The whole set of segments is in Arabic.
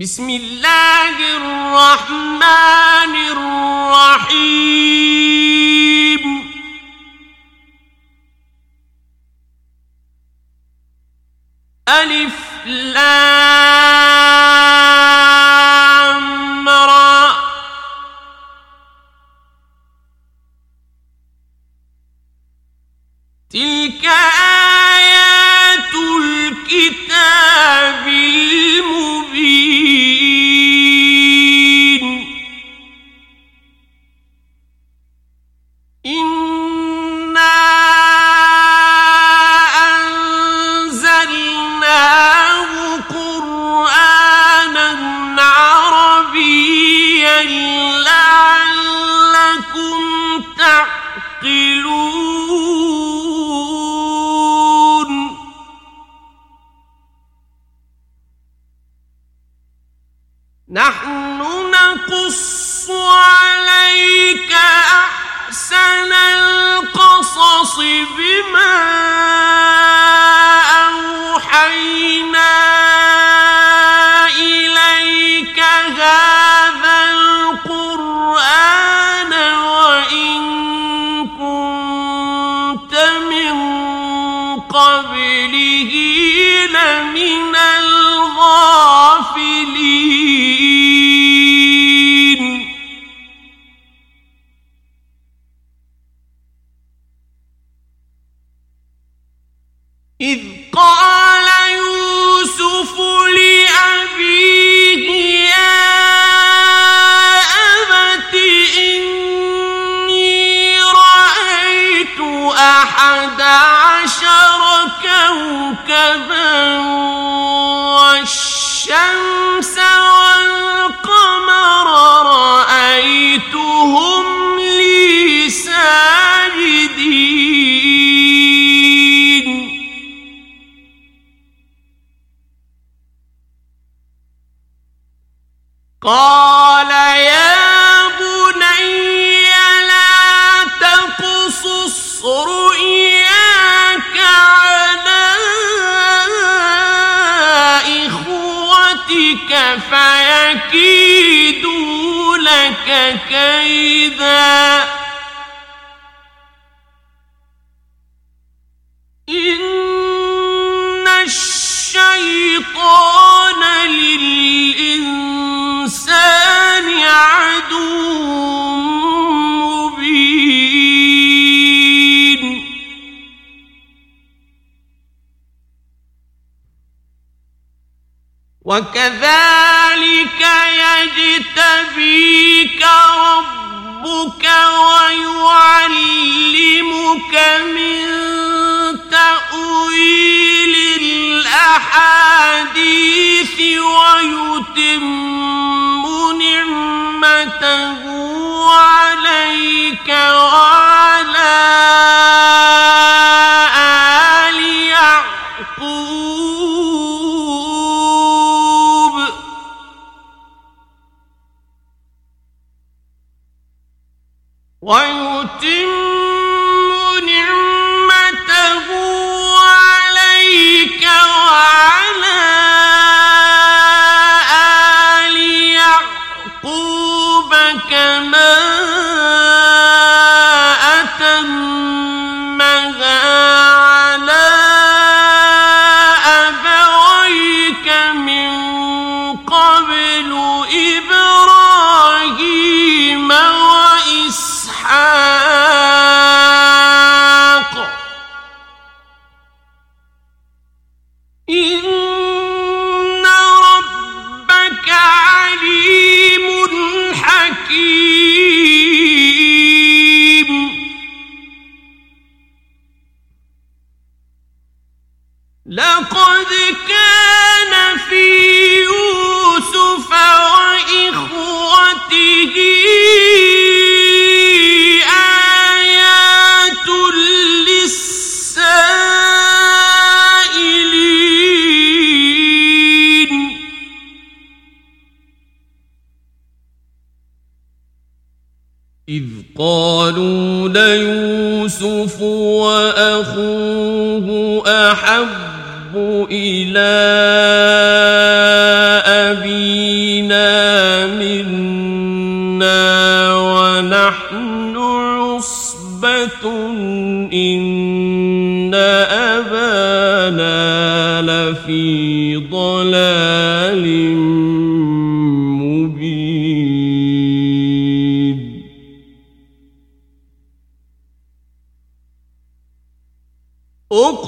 بسم الله الرحمن الرحيم. ألف لام را. تلك كوكبا والشمس والقمر رأيتهم لي ساجدين. قال كيدا وكذلك يجتبيك ربك ويعلمك من تأويل الأحاديث ويتم نعمته عليك وعلى يوسف وأخوه أحب إلى أبينا منا ونحن عصبة إن O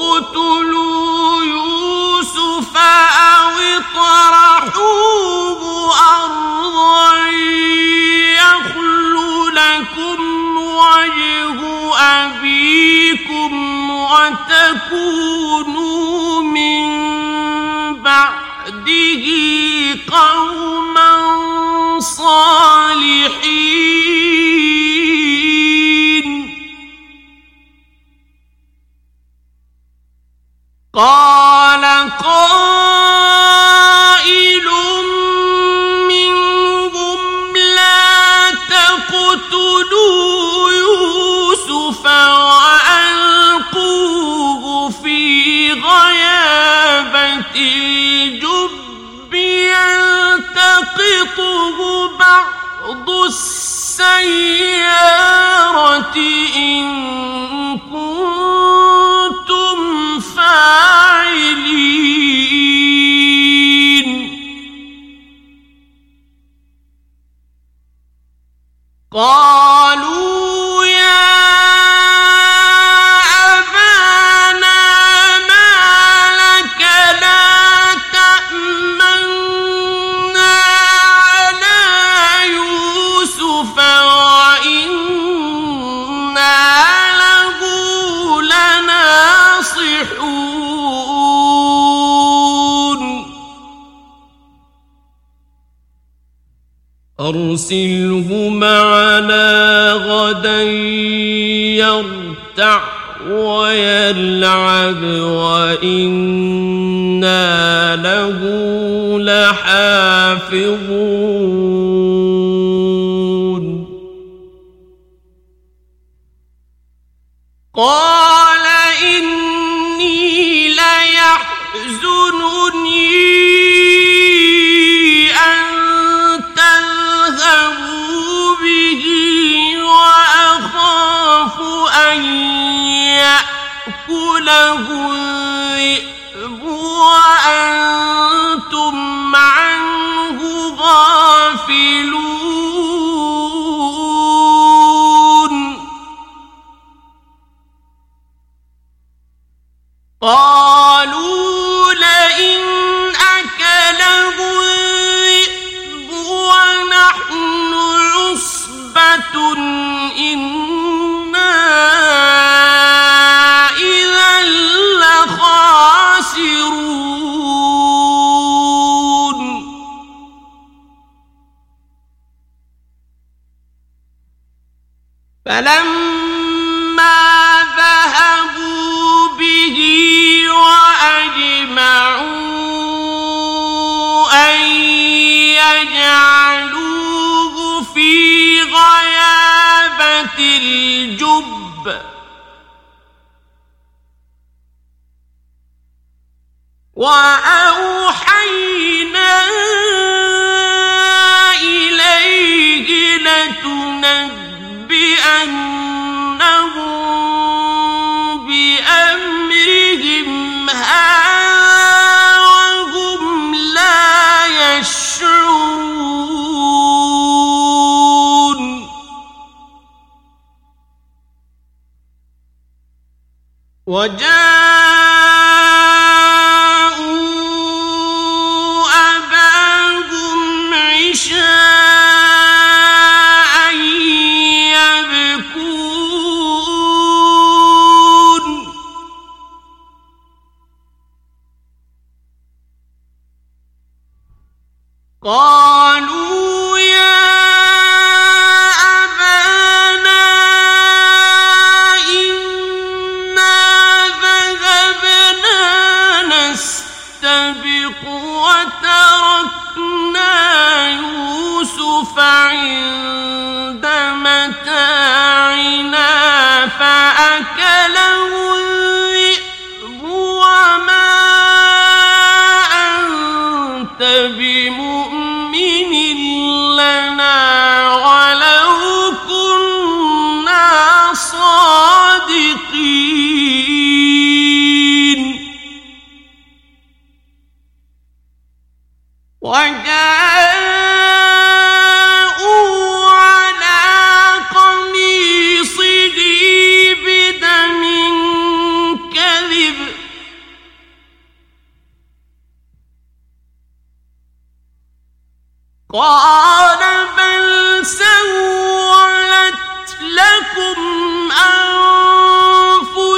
قال بل سولت لكم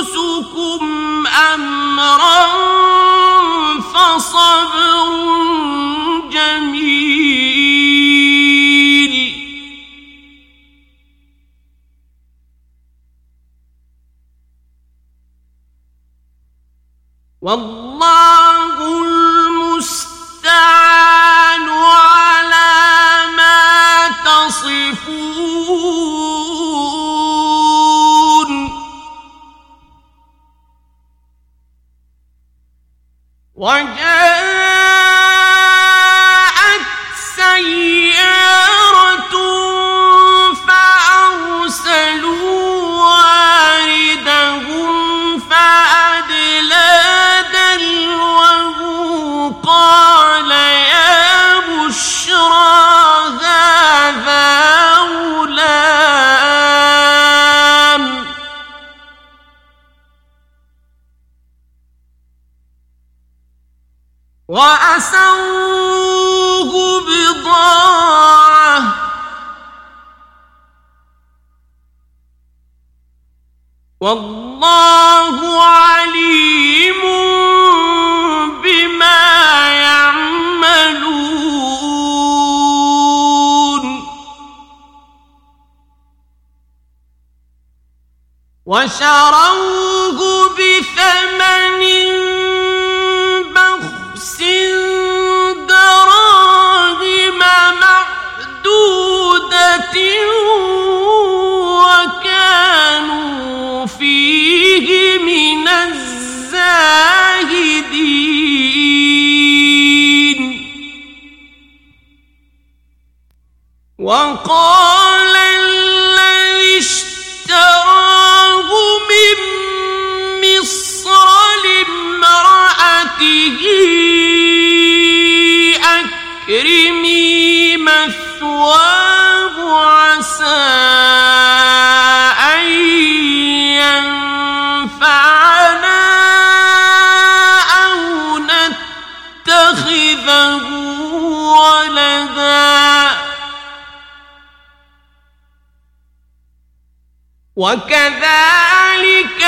أنفسكم أمرا فصبر جميل. والله والله عليم بما يعملون. وشروه بثمن وقال وكذلك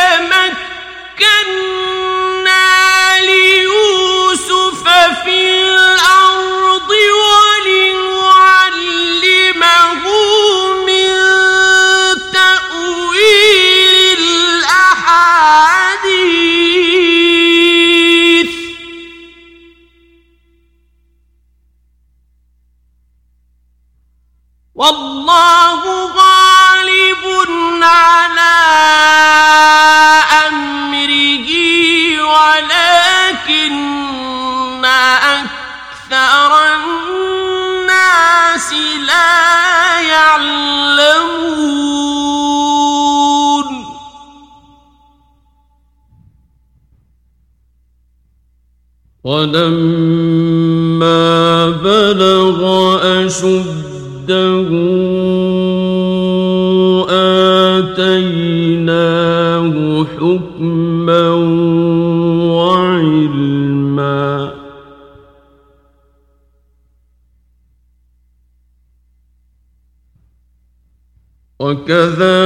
وكذلك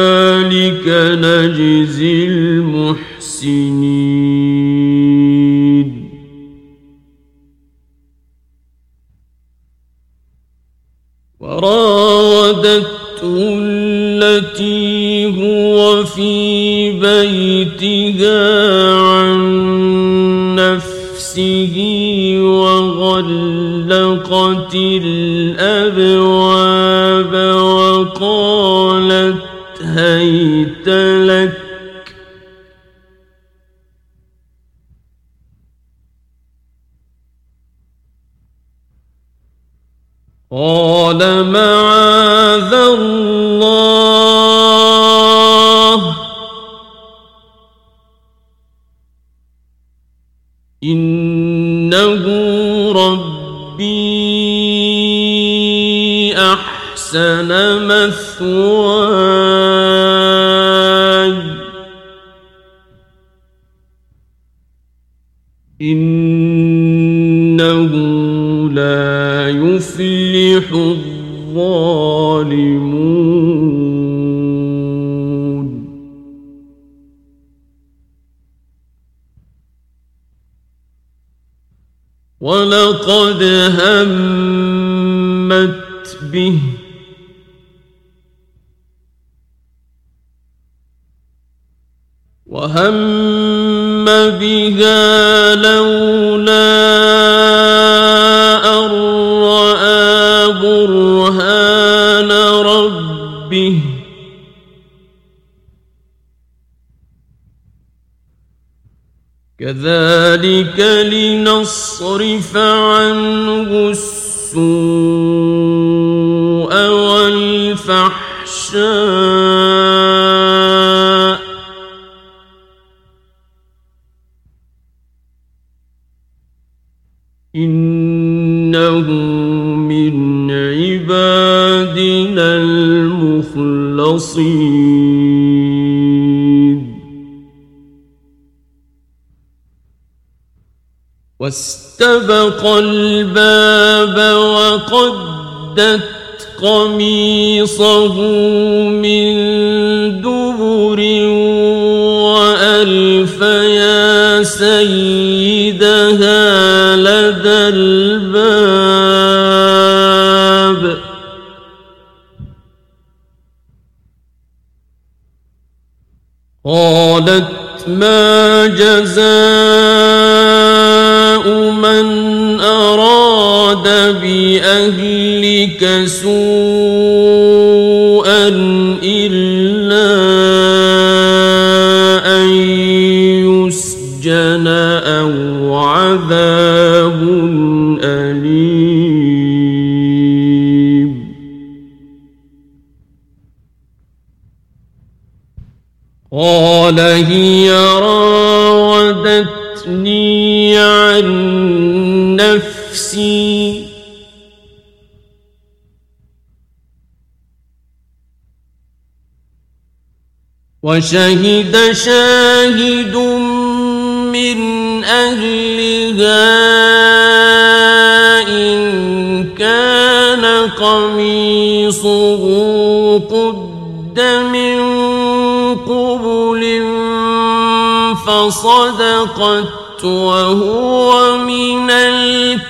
مثواي إنه لا يفلح الظالمون. ولقد همت به وهم بها لولا أن رأى برهان ربه كذلك لنصرف عنه السوء المخلصين واستبق الباب وقدت قميصه من دبر وألف يا سيدها لدى الباب. قالت ما جزاء من أراد بأهلك سوءا قال هي راودتني عن نفسي. وشهد شاهد من أهلها إن كان قميصه قد من فصدقت وهو من الكاذبين.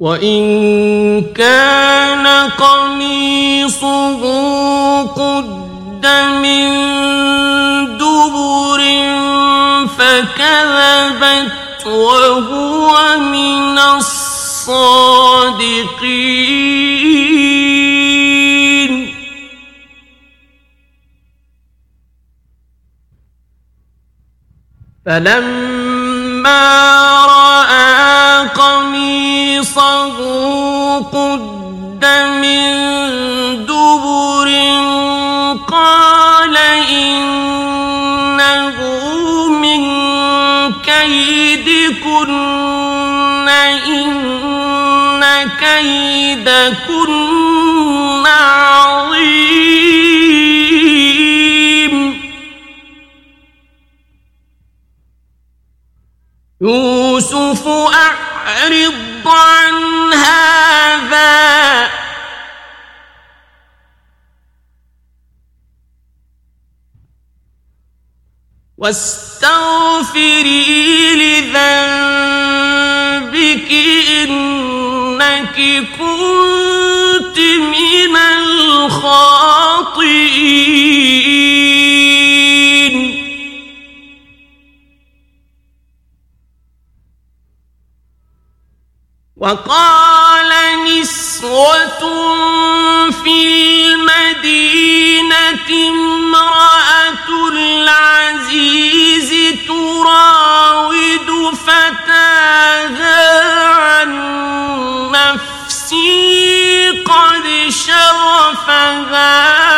وإن كان قميصه قد من دبر فكذبت وهو من الصادقين. فلما رأى قميصه كيدكن عظيم. يوسف أعرض عن هذا. واستغفري لذنبك كنت من الخاطئين. وقال نسوة في المدينة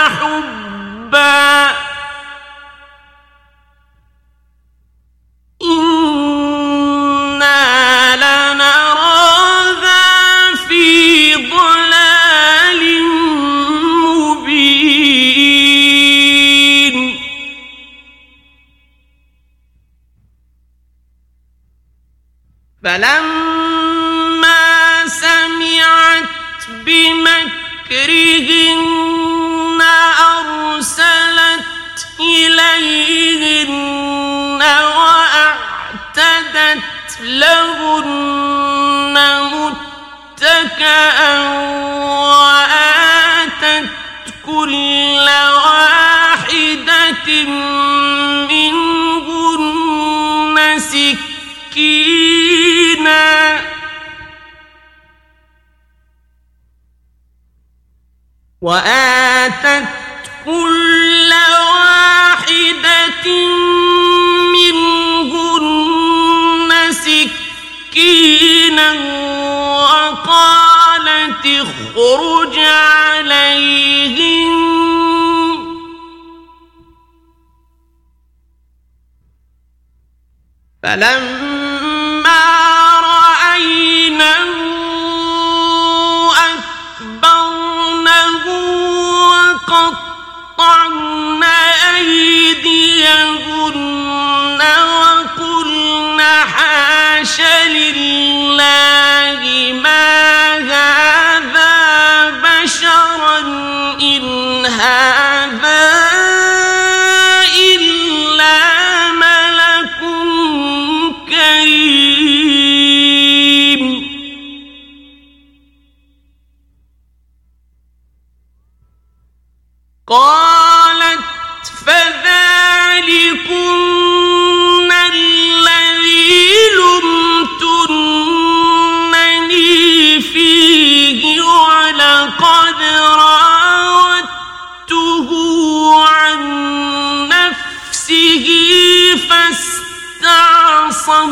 حبا. إنا في ضلال مبين. فلما سمعت بمكة مكرهن أرسلت إليهن وأعتدت لهن متكأ وآتت كل واحدة وآتت كل واحدة منهن سكينا وقالت اخرج عليهم فلما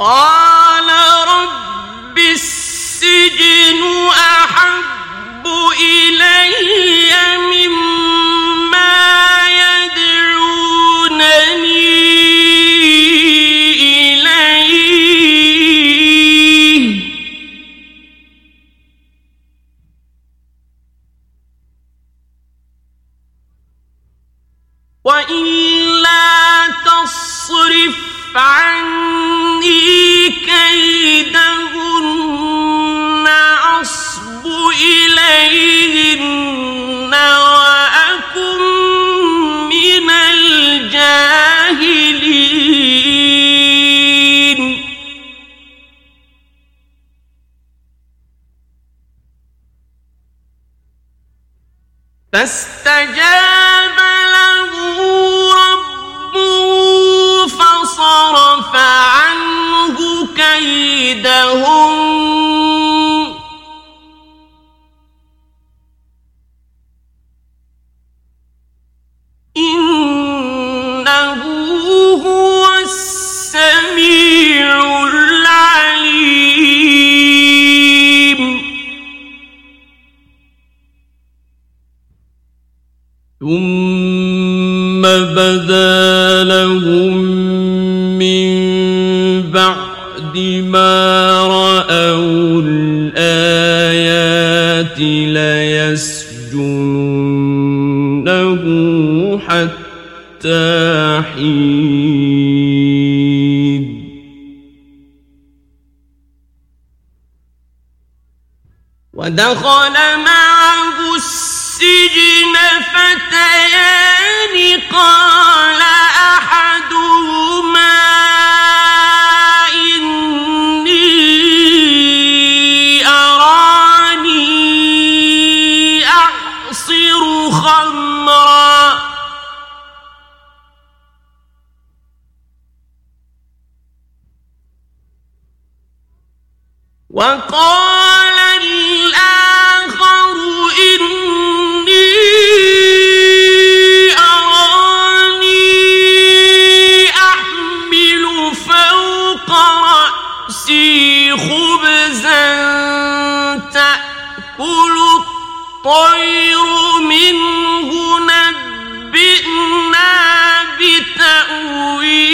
Oh! 但好。تأكل الطير منه نبئنا بتأويله.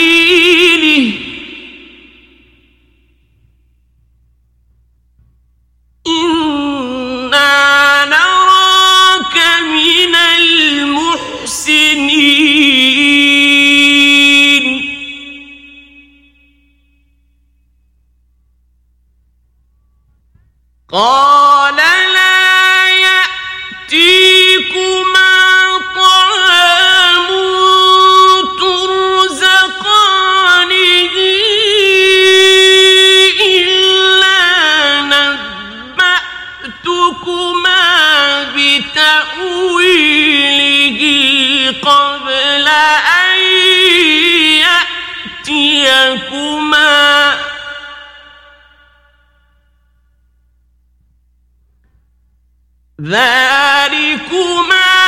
ذلكما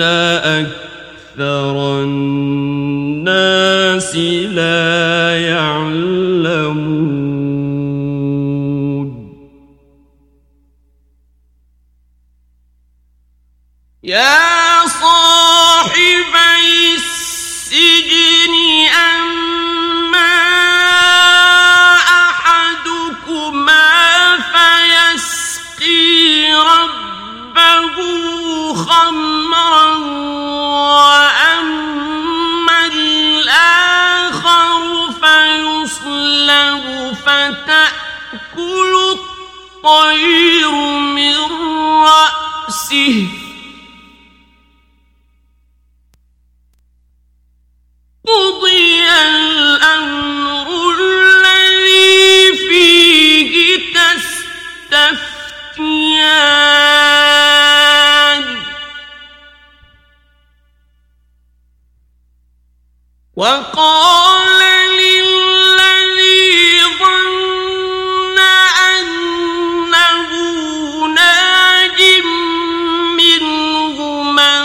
أكثر الناس لا يعلمون وقال للذي ظن أنه ناج منه من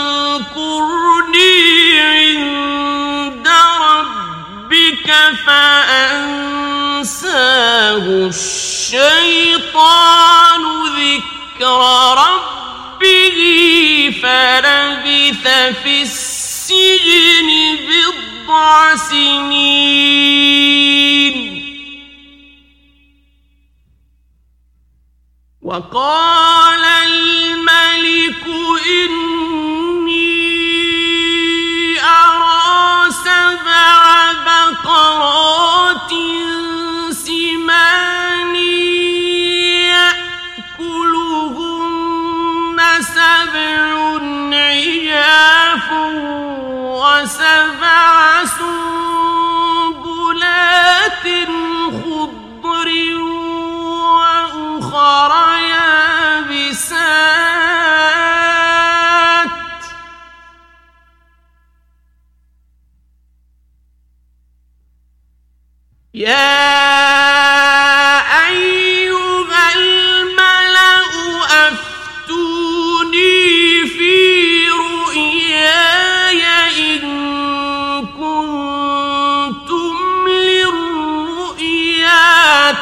كرني عند ربك فأنساه الشيطان ذكر ربه فلبث في السجن سنين وقال الملك إن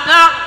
تَعْلَمُونَ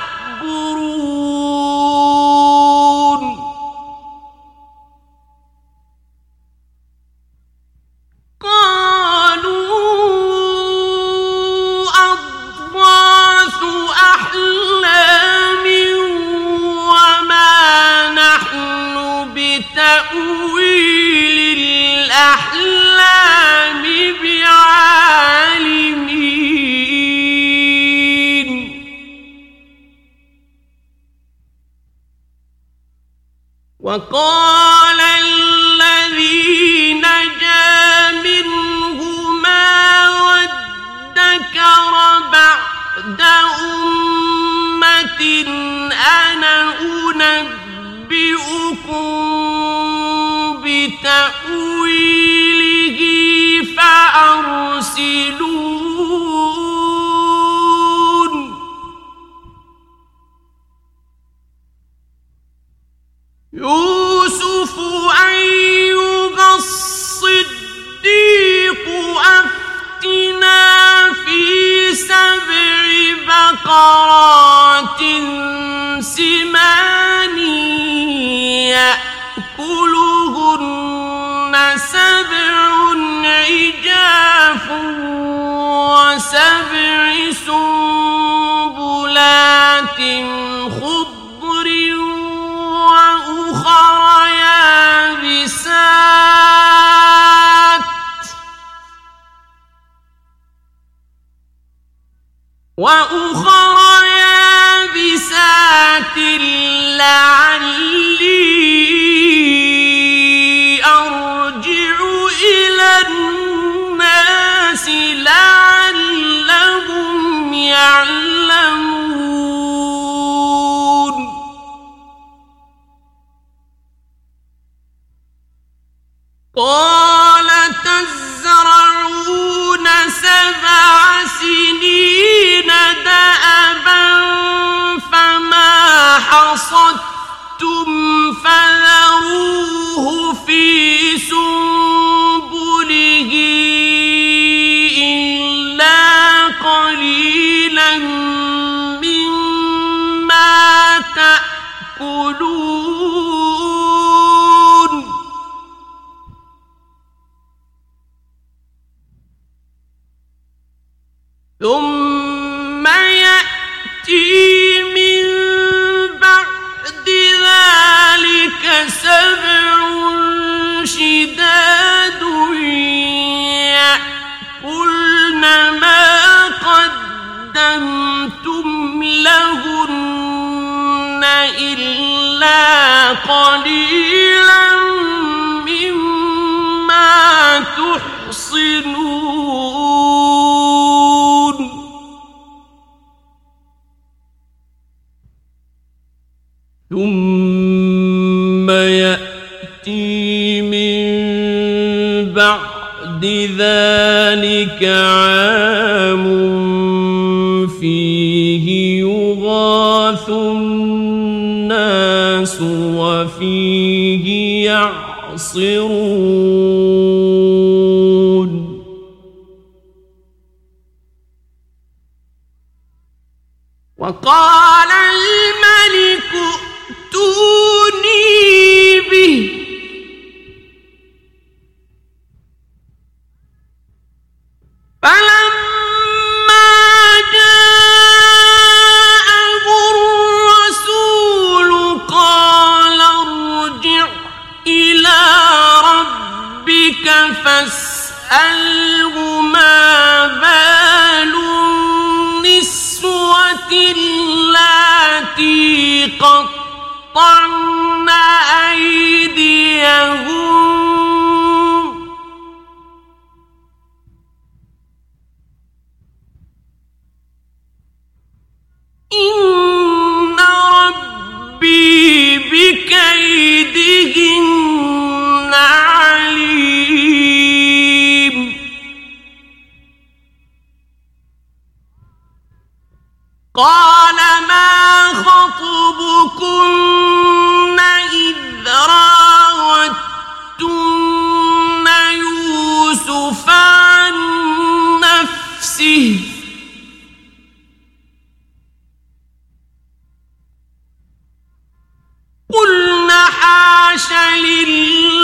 لله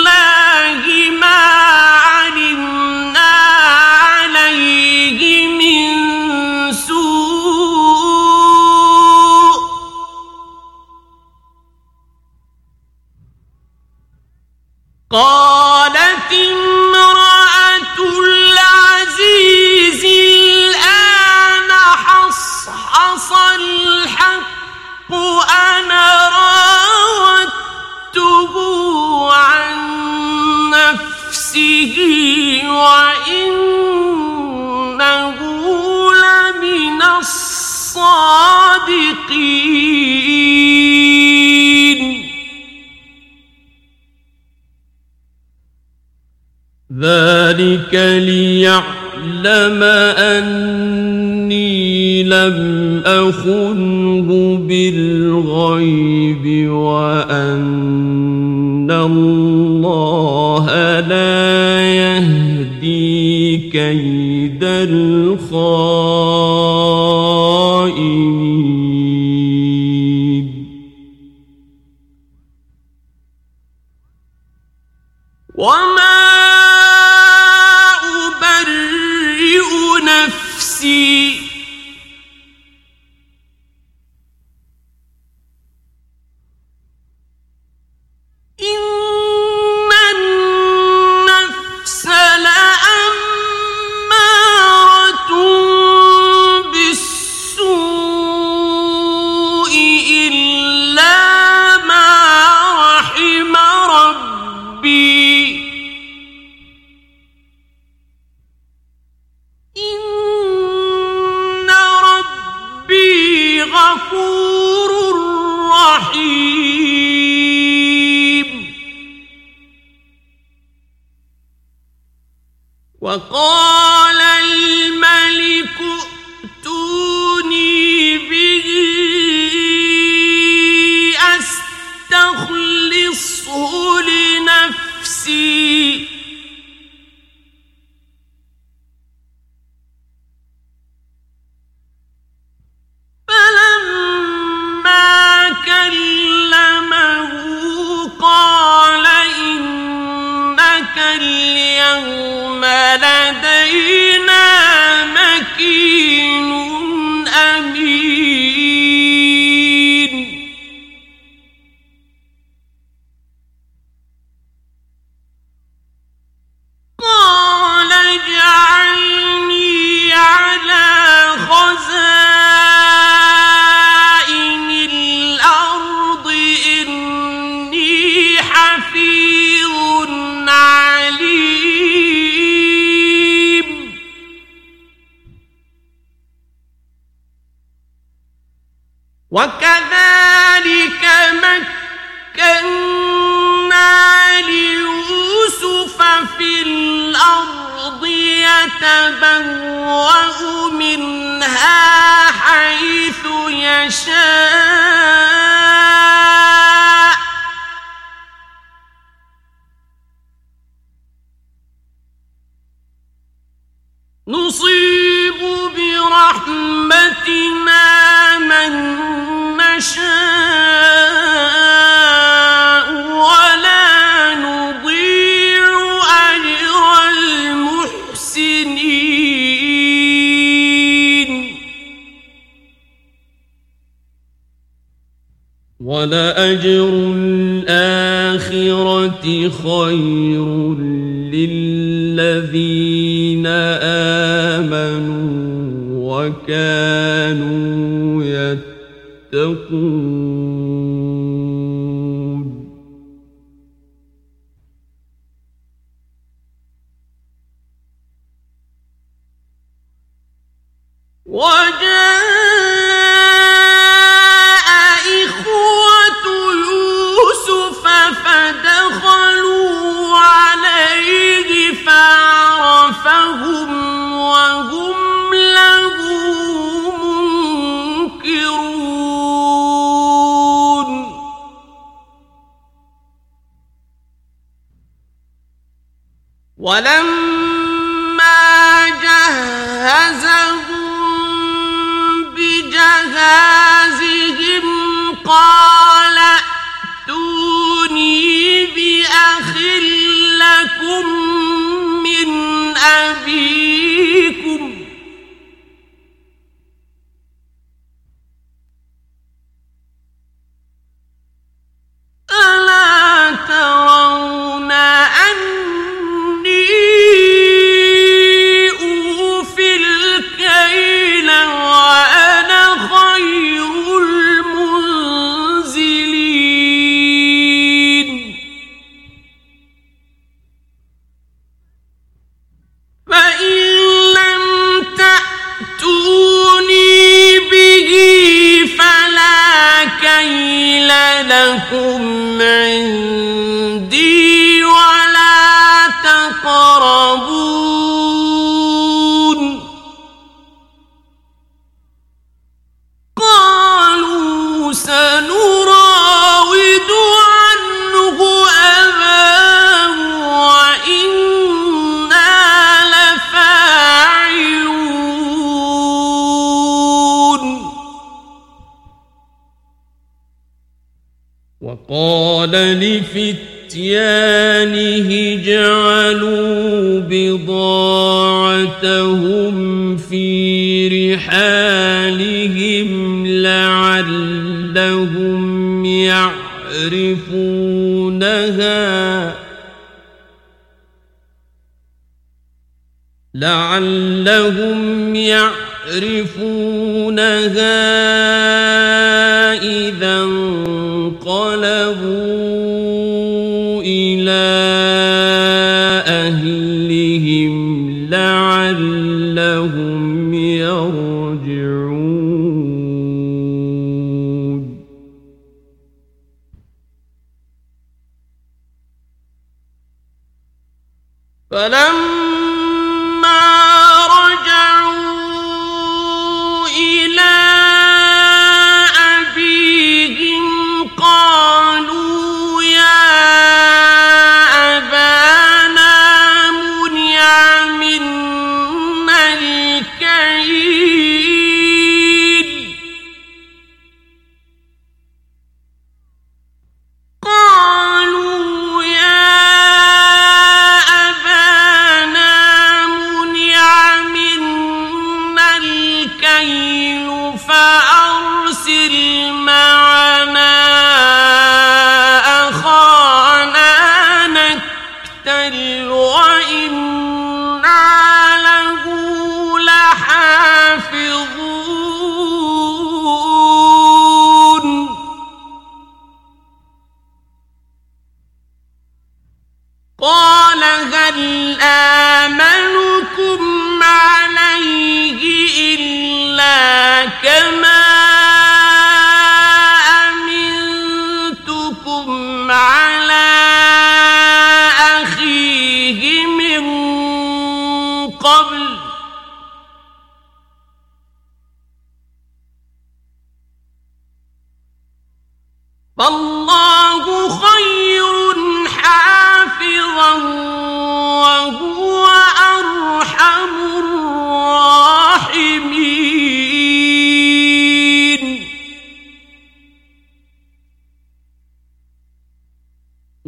ذلك ليعلم أني لم أخنه بالغيب وأن الله لا يهدي كيد الخاسرين لدينا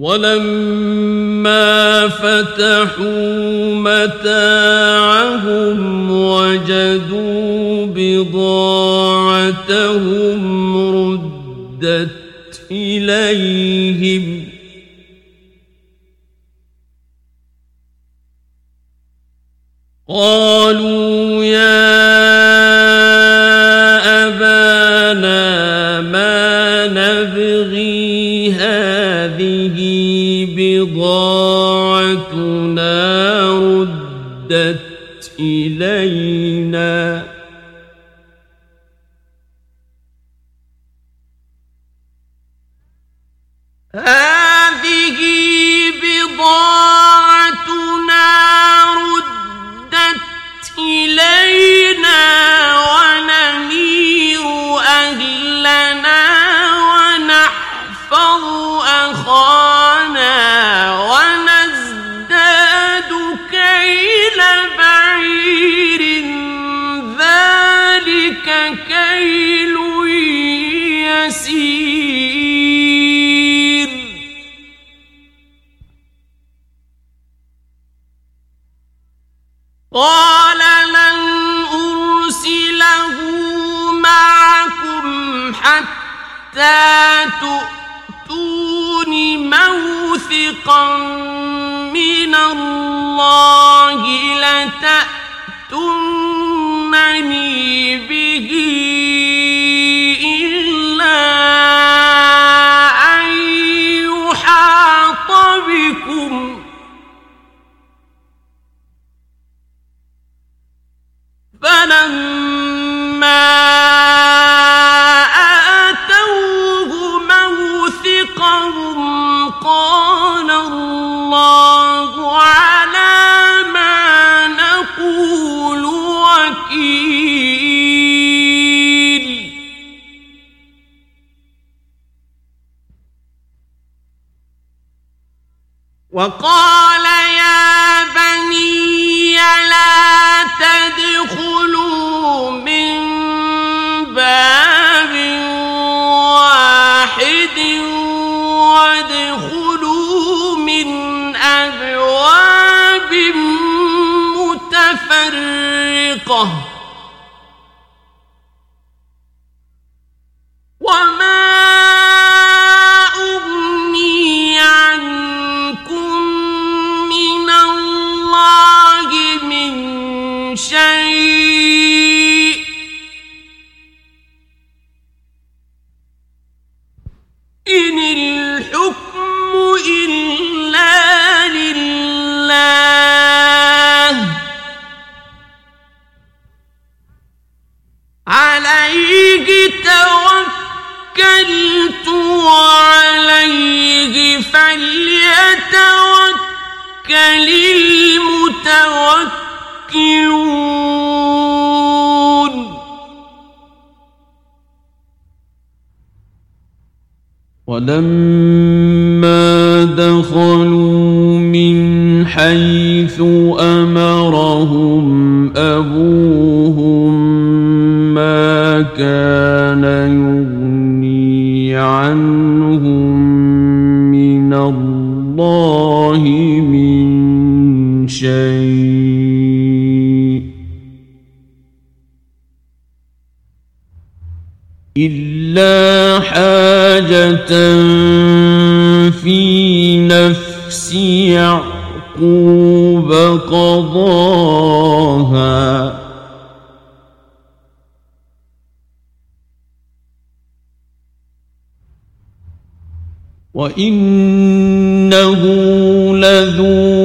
ولما فتحوا متاعهم وجدوا بضاعتهم ردت إليهم. قال رزقا من الله لتأتونني به وقال للمتوكلون. ولما دخلوا من حيث أمرهم أبوهم ما كان يؤمن شيء إلا حاجة في نفس يعقوب قضاها. وإنه لذو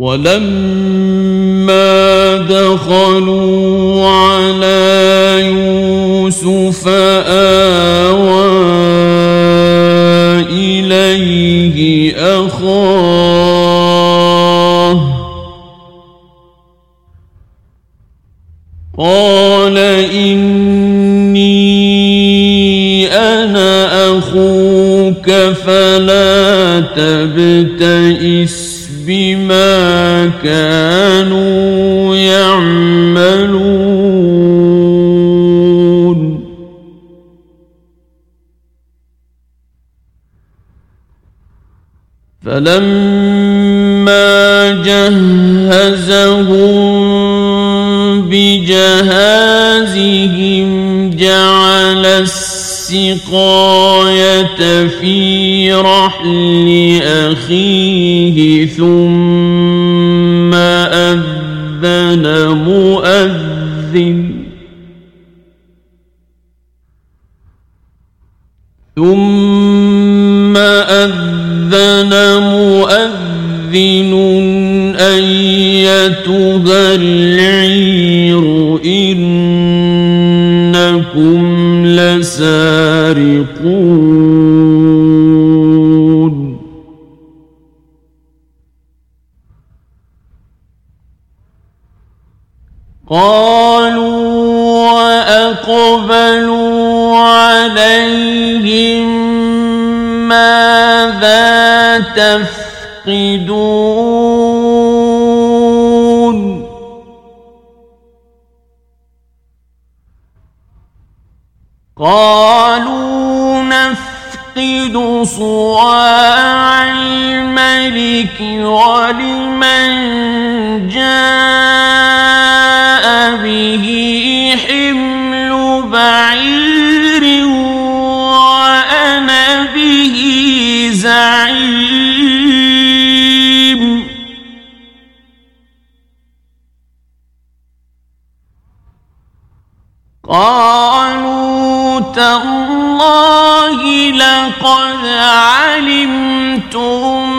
ولما دخلوا على يوسف آوى إليه أخاه. قال إني أنا أخوك فلا تبتئس. بما كانوا يعملون. فلما جهزهم بجهازهم السقاية في رحل أخيه ثم أذن مؤذن. تفقدون. قالوا نفقد صواع الملك ولمن جاء به حمل قالوا تالله لقد علمتم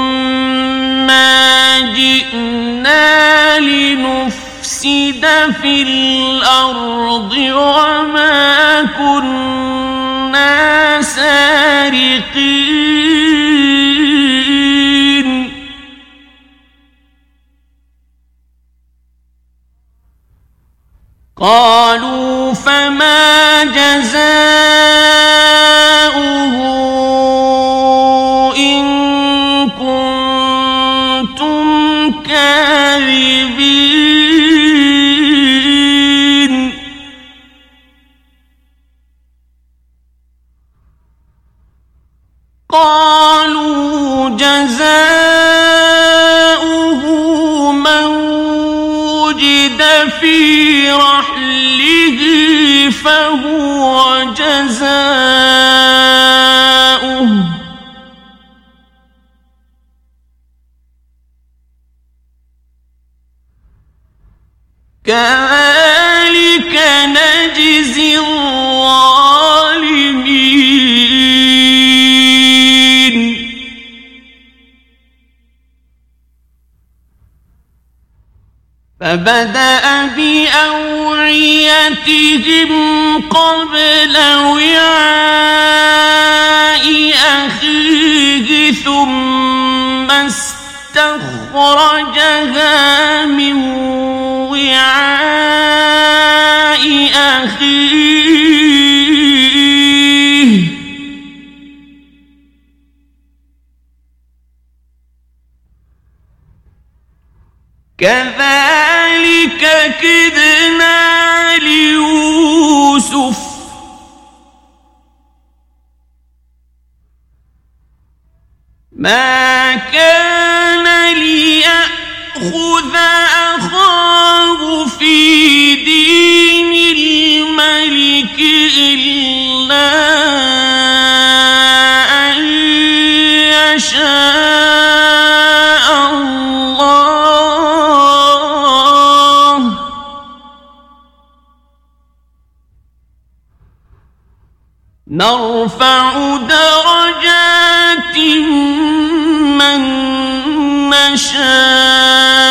ما جئنا لنفسد في الأرض وما كنا سارقين. قالوا فما جزاؤه إن كنتم كاذبين. قالوا جزاؤه من وجد في رحله فهو جزاؤه. كذلك نجزي الظالمين فبدأ بأوعيتهم قبل وعاء أخيه ثم استخرجها من وعاء أخيه. كذلك كدنا ليوسف. ما كان ليأخذ أخاه نرفع درجات من نشاء.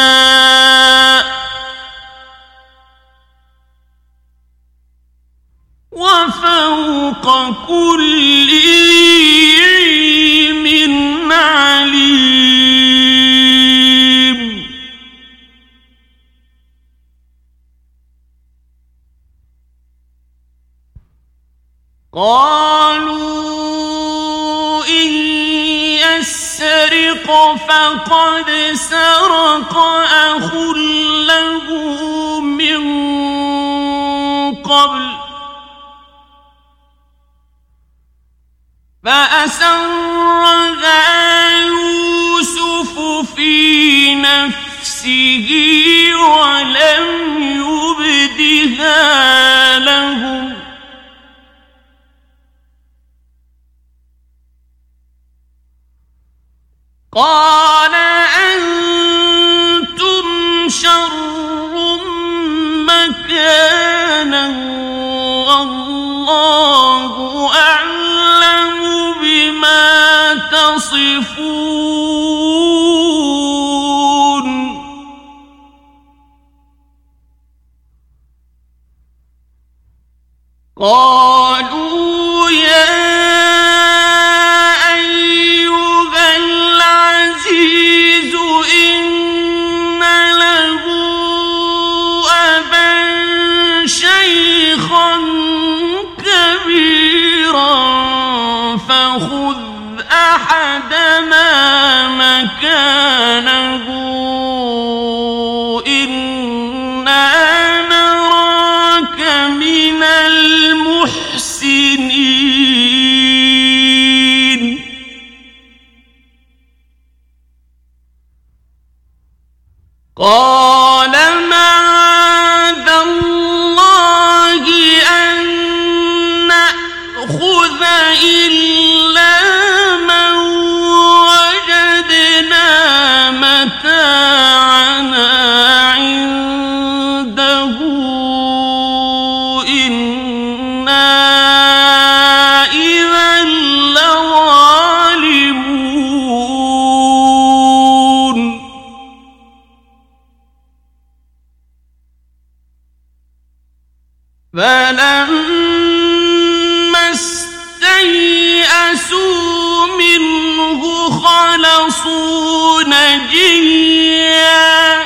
يخافون جيا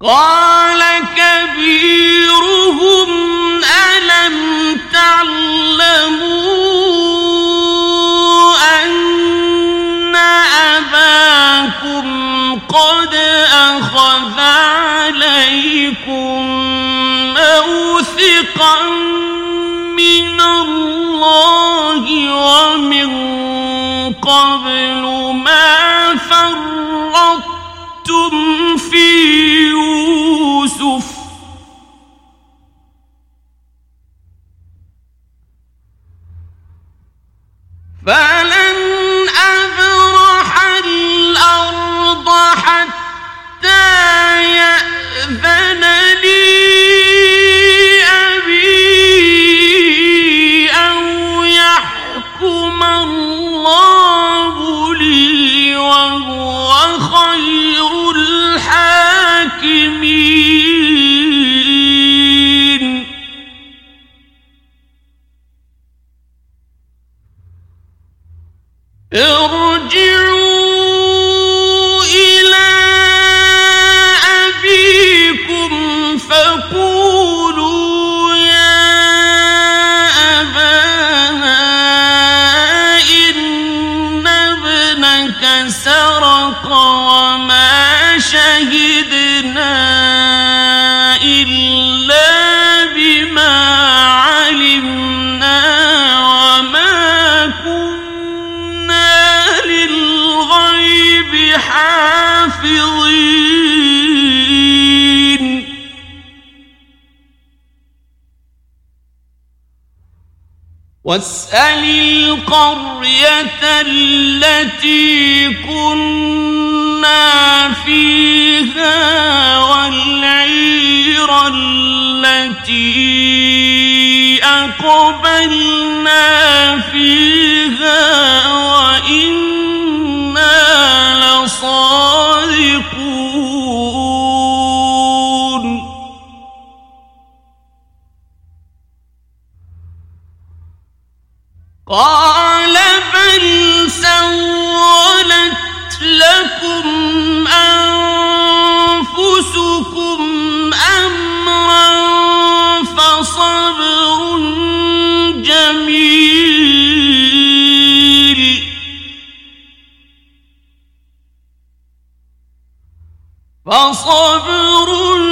قال Bye. واسأل القرية التي كنا فيها والعير التي أقبلنا فيها وإن قال بل سولت لكم أنفسكم أمرا فصبر جميل. فصبر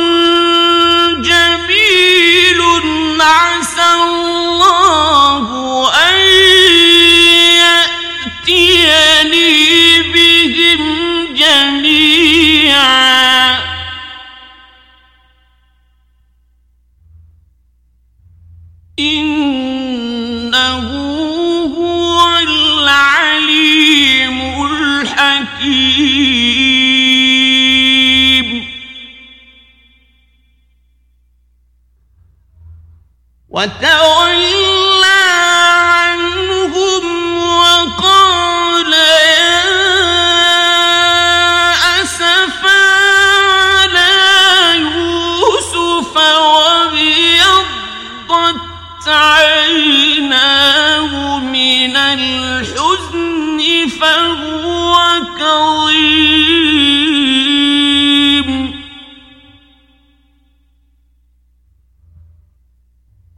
وتولي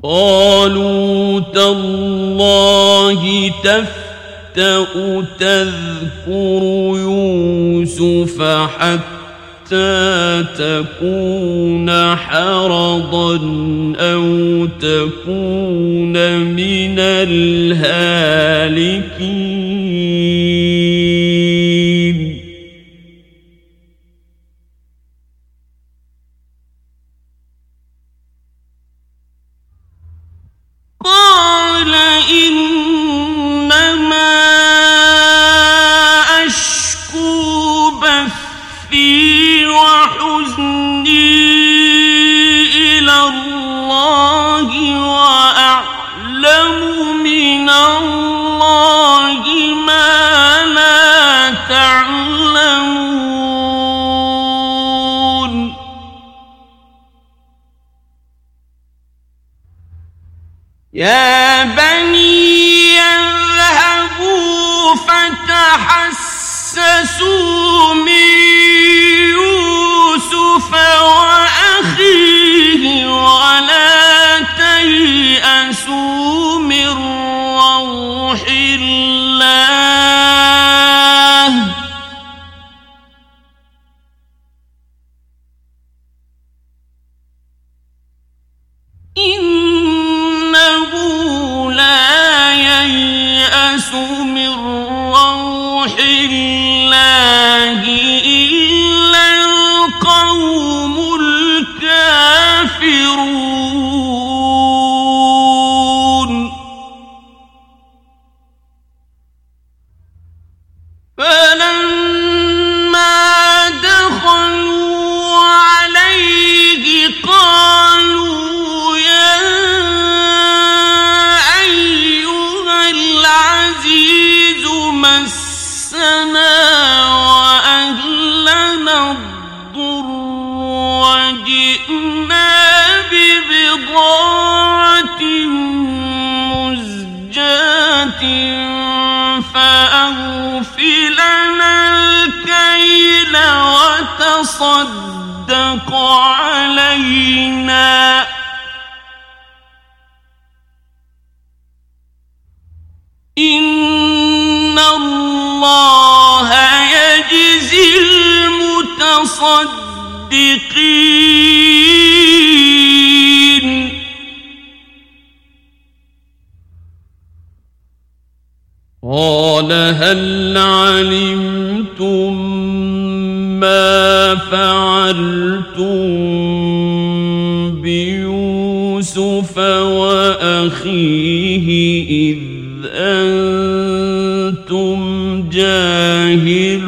قالوا تالله تفتأ تذكر يوسف حتى تكون حرضا أو تكون من الهالكين. Jesus. تصدق علينا. إن الله يجزي المتصدقين. قال هل علي فعلتم بيوسف وأخيه إذ أنتم جاهلون.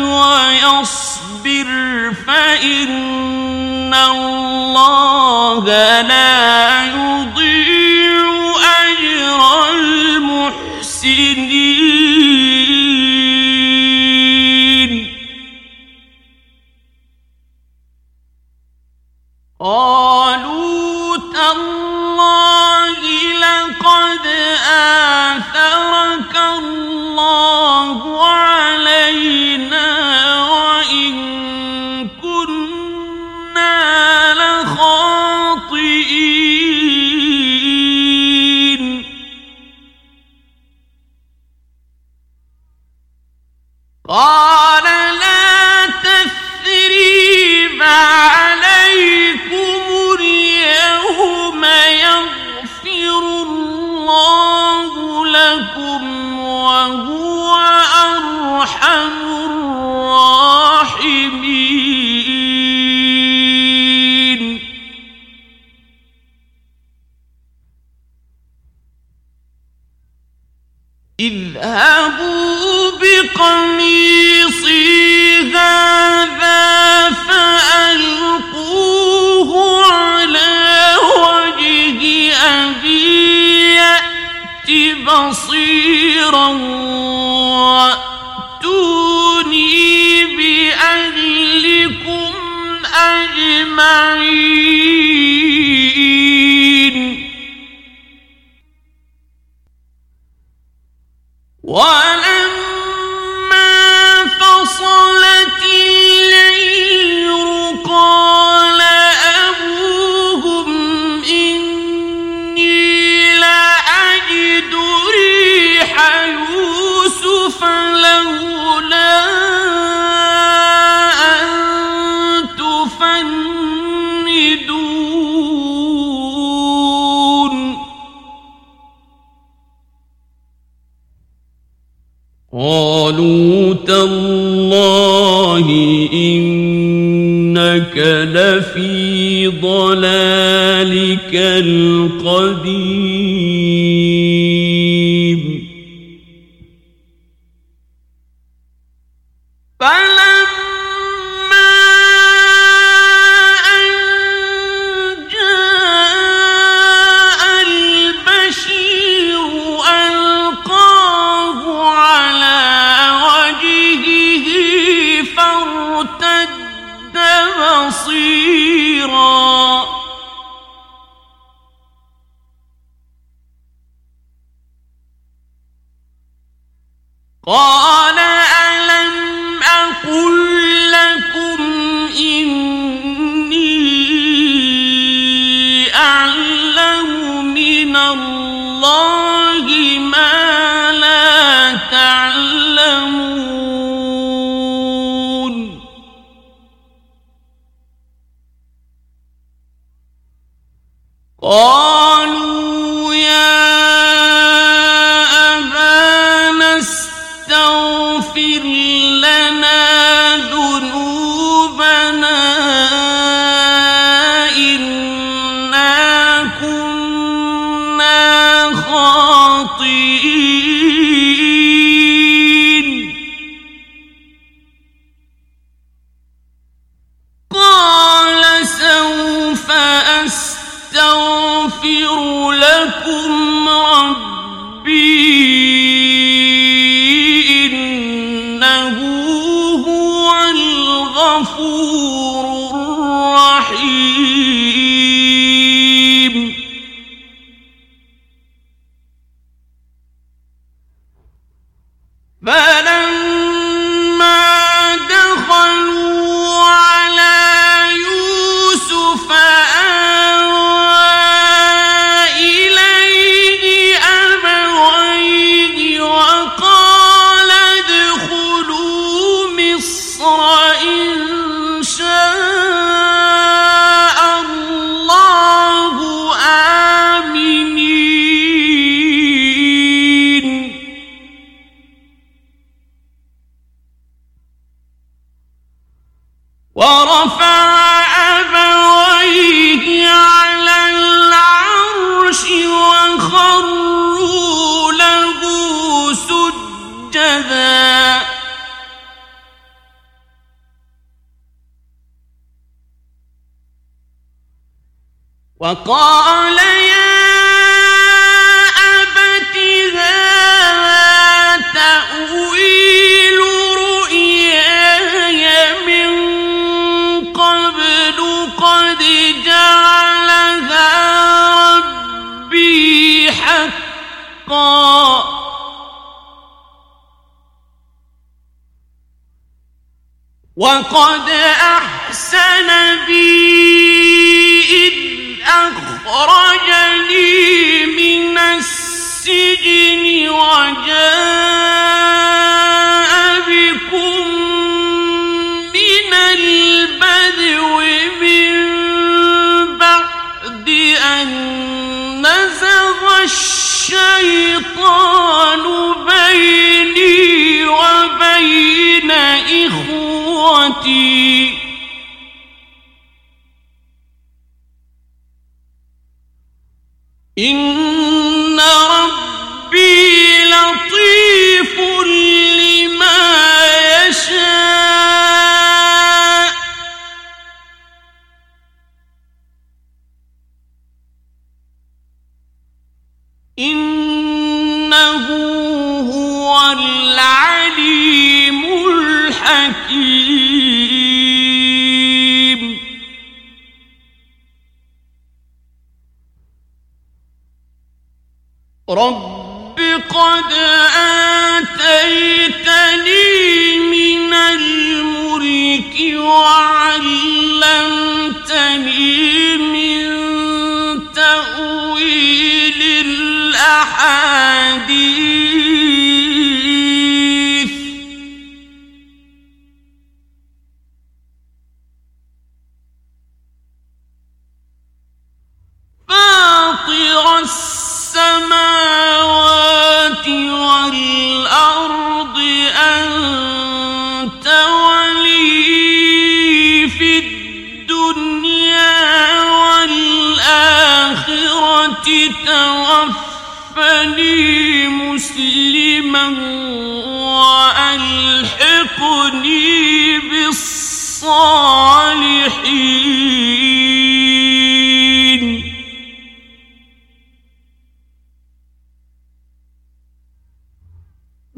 ويصبر فإن الله لا بقميصي هذا فألقوه على وجه أبي يأت بصيرا وأتوني بأهلكم أجمعين. ولم قالوا تالله إنك لفي ضلالك القديم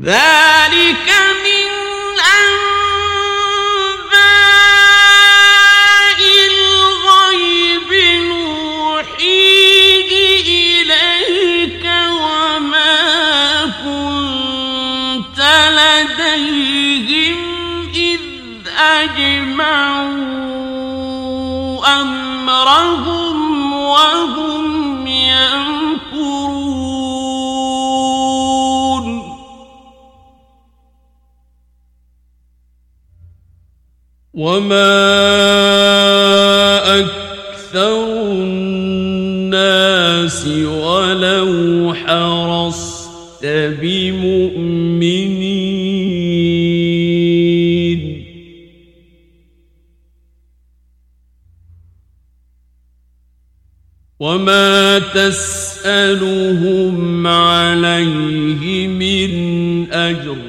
That وما أكثر الناس ولو حرصت بمؤمنين. وما تسألهم عليه من أجر.